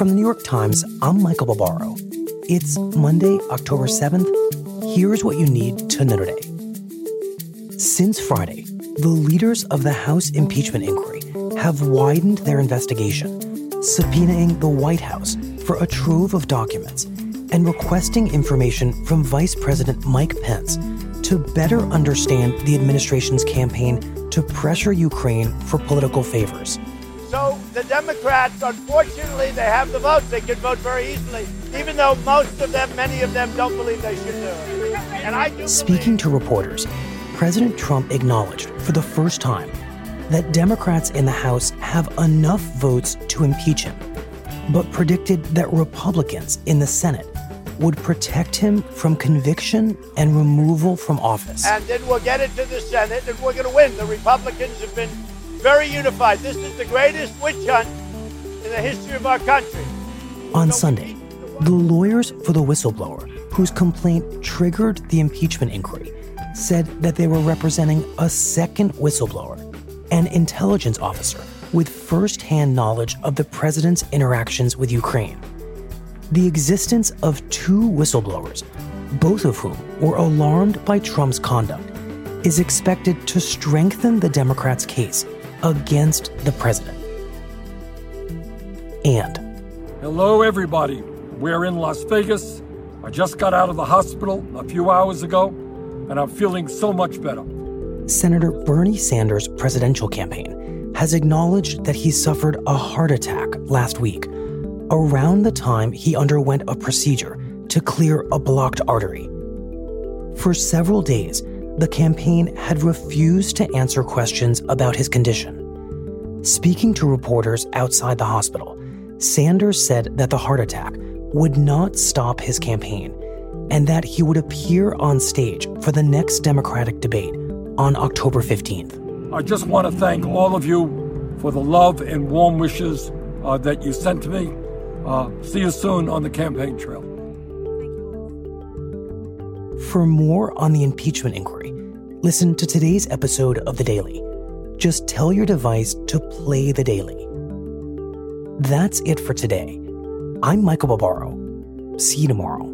From the New York Times, I'm Michael Barbaro. It's Monday, October 7th. Here's what you need to know today. Since Friday, the leaders of the House impeachment inquiry have widened their investigation, subpoenaing the White House for a trove of documents and requesting information from Vice President Mike Pence to better understand the administration's campaign to pressure Ukraine for political favors. The Democrats, unfortunately, they have the votes. They can vote very easily, even though most of them, many of them, don't believe they should do it. And I do Speaking to reporters, President Trump acknowledged for the first time that Democrats in the House have enough votes to impeach him, but predicted that Republicans in the Senate would protect him from conviction and removal from office. And then we'll get it to the Senate and we're going to win. The Republicans have been very unified. This is the greatest witch hunt in the history of our country. On Sunday, the lawyers for the whistleblower, whose complaint triggered the impeachment inquiry, said that they were representing a second whistleblower, an intelligence officer with firsthand knowledge of the president's interactions with Ukraine. The existence of two whistleblowers, both of whom were alarmed by Trump's conduct, is expected to strengthen the Democrats' case against the president. And Hello, everybody. We're in Las Vegas. I just got out of the hospital a few hours ago, and I'm feeling so much better. Senator Bernie Sanders' presidential campaign has acknowledged that he suffered a heart attack last week, around the time he underwent a procedure to clear a blocked artery. For several days, the campaign had refused to answer questions about his condition. Speaking to reporters outside the hospital, Sanders said that the heart attack would not stop his campaign and that he would appear on stage for the next Democratic debate on October 15th. I just want to thank all of you for the love and warm wishes uh, that you sent to me. Uh, see you soon on the campaign trail. For more on the impeachment inquiry, listen to today's episode of The Daily. Just tell your device to play The Daily. That's it for today. I'm Michael Barbaro. See you tomorrow.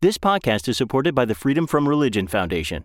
This podcast is supported by the Freedom from Religion Foundation.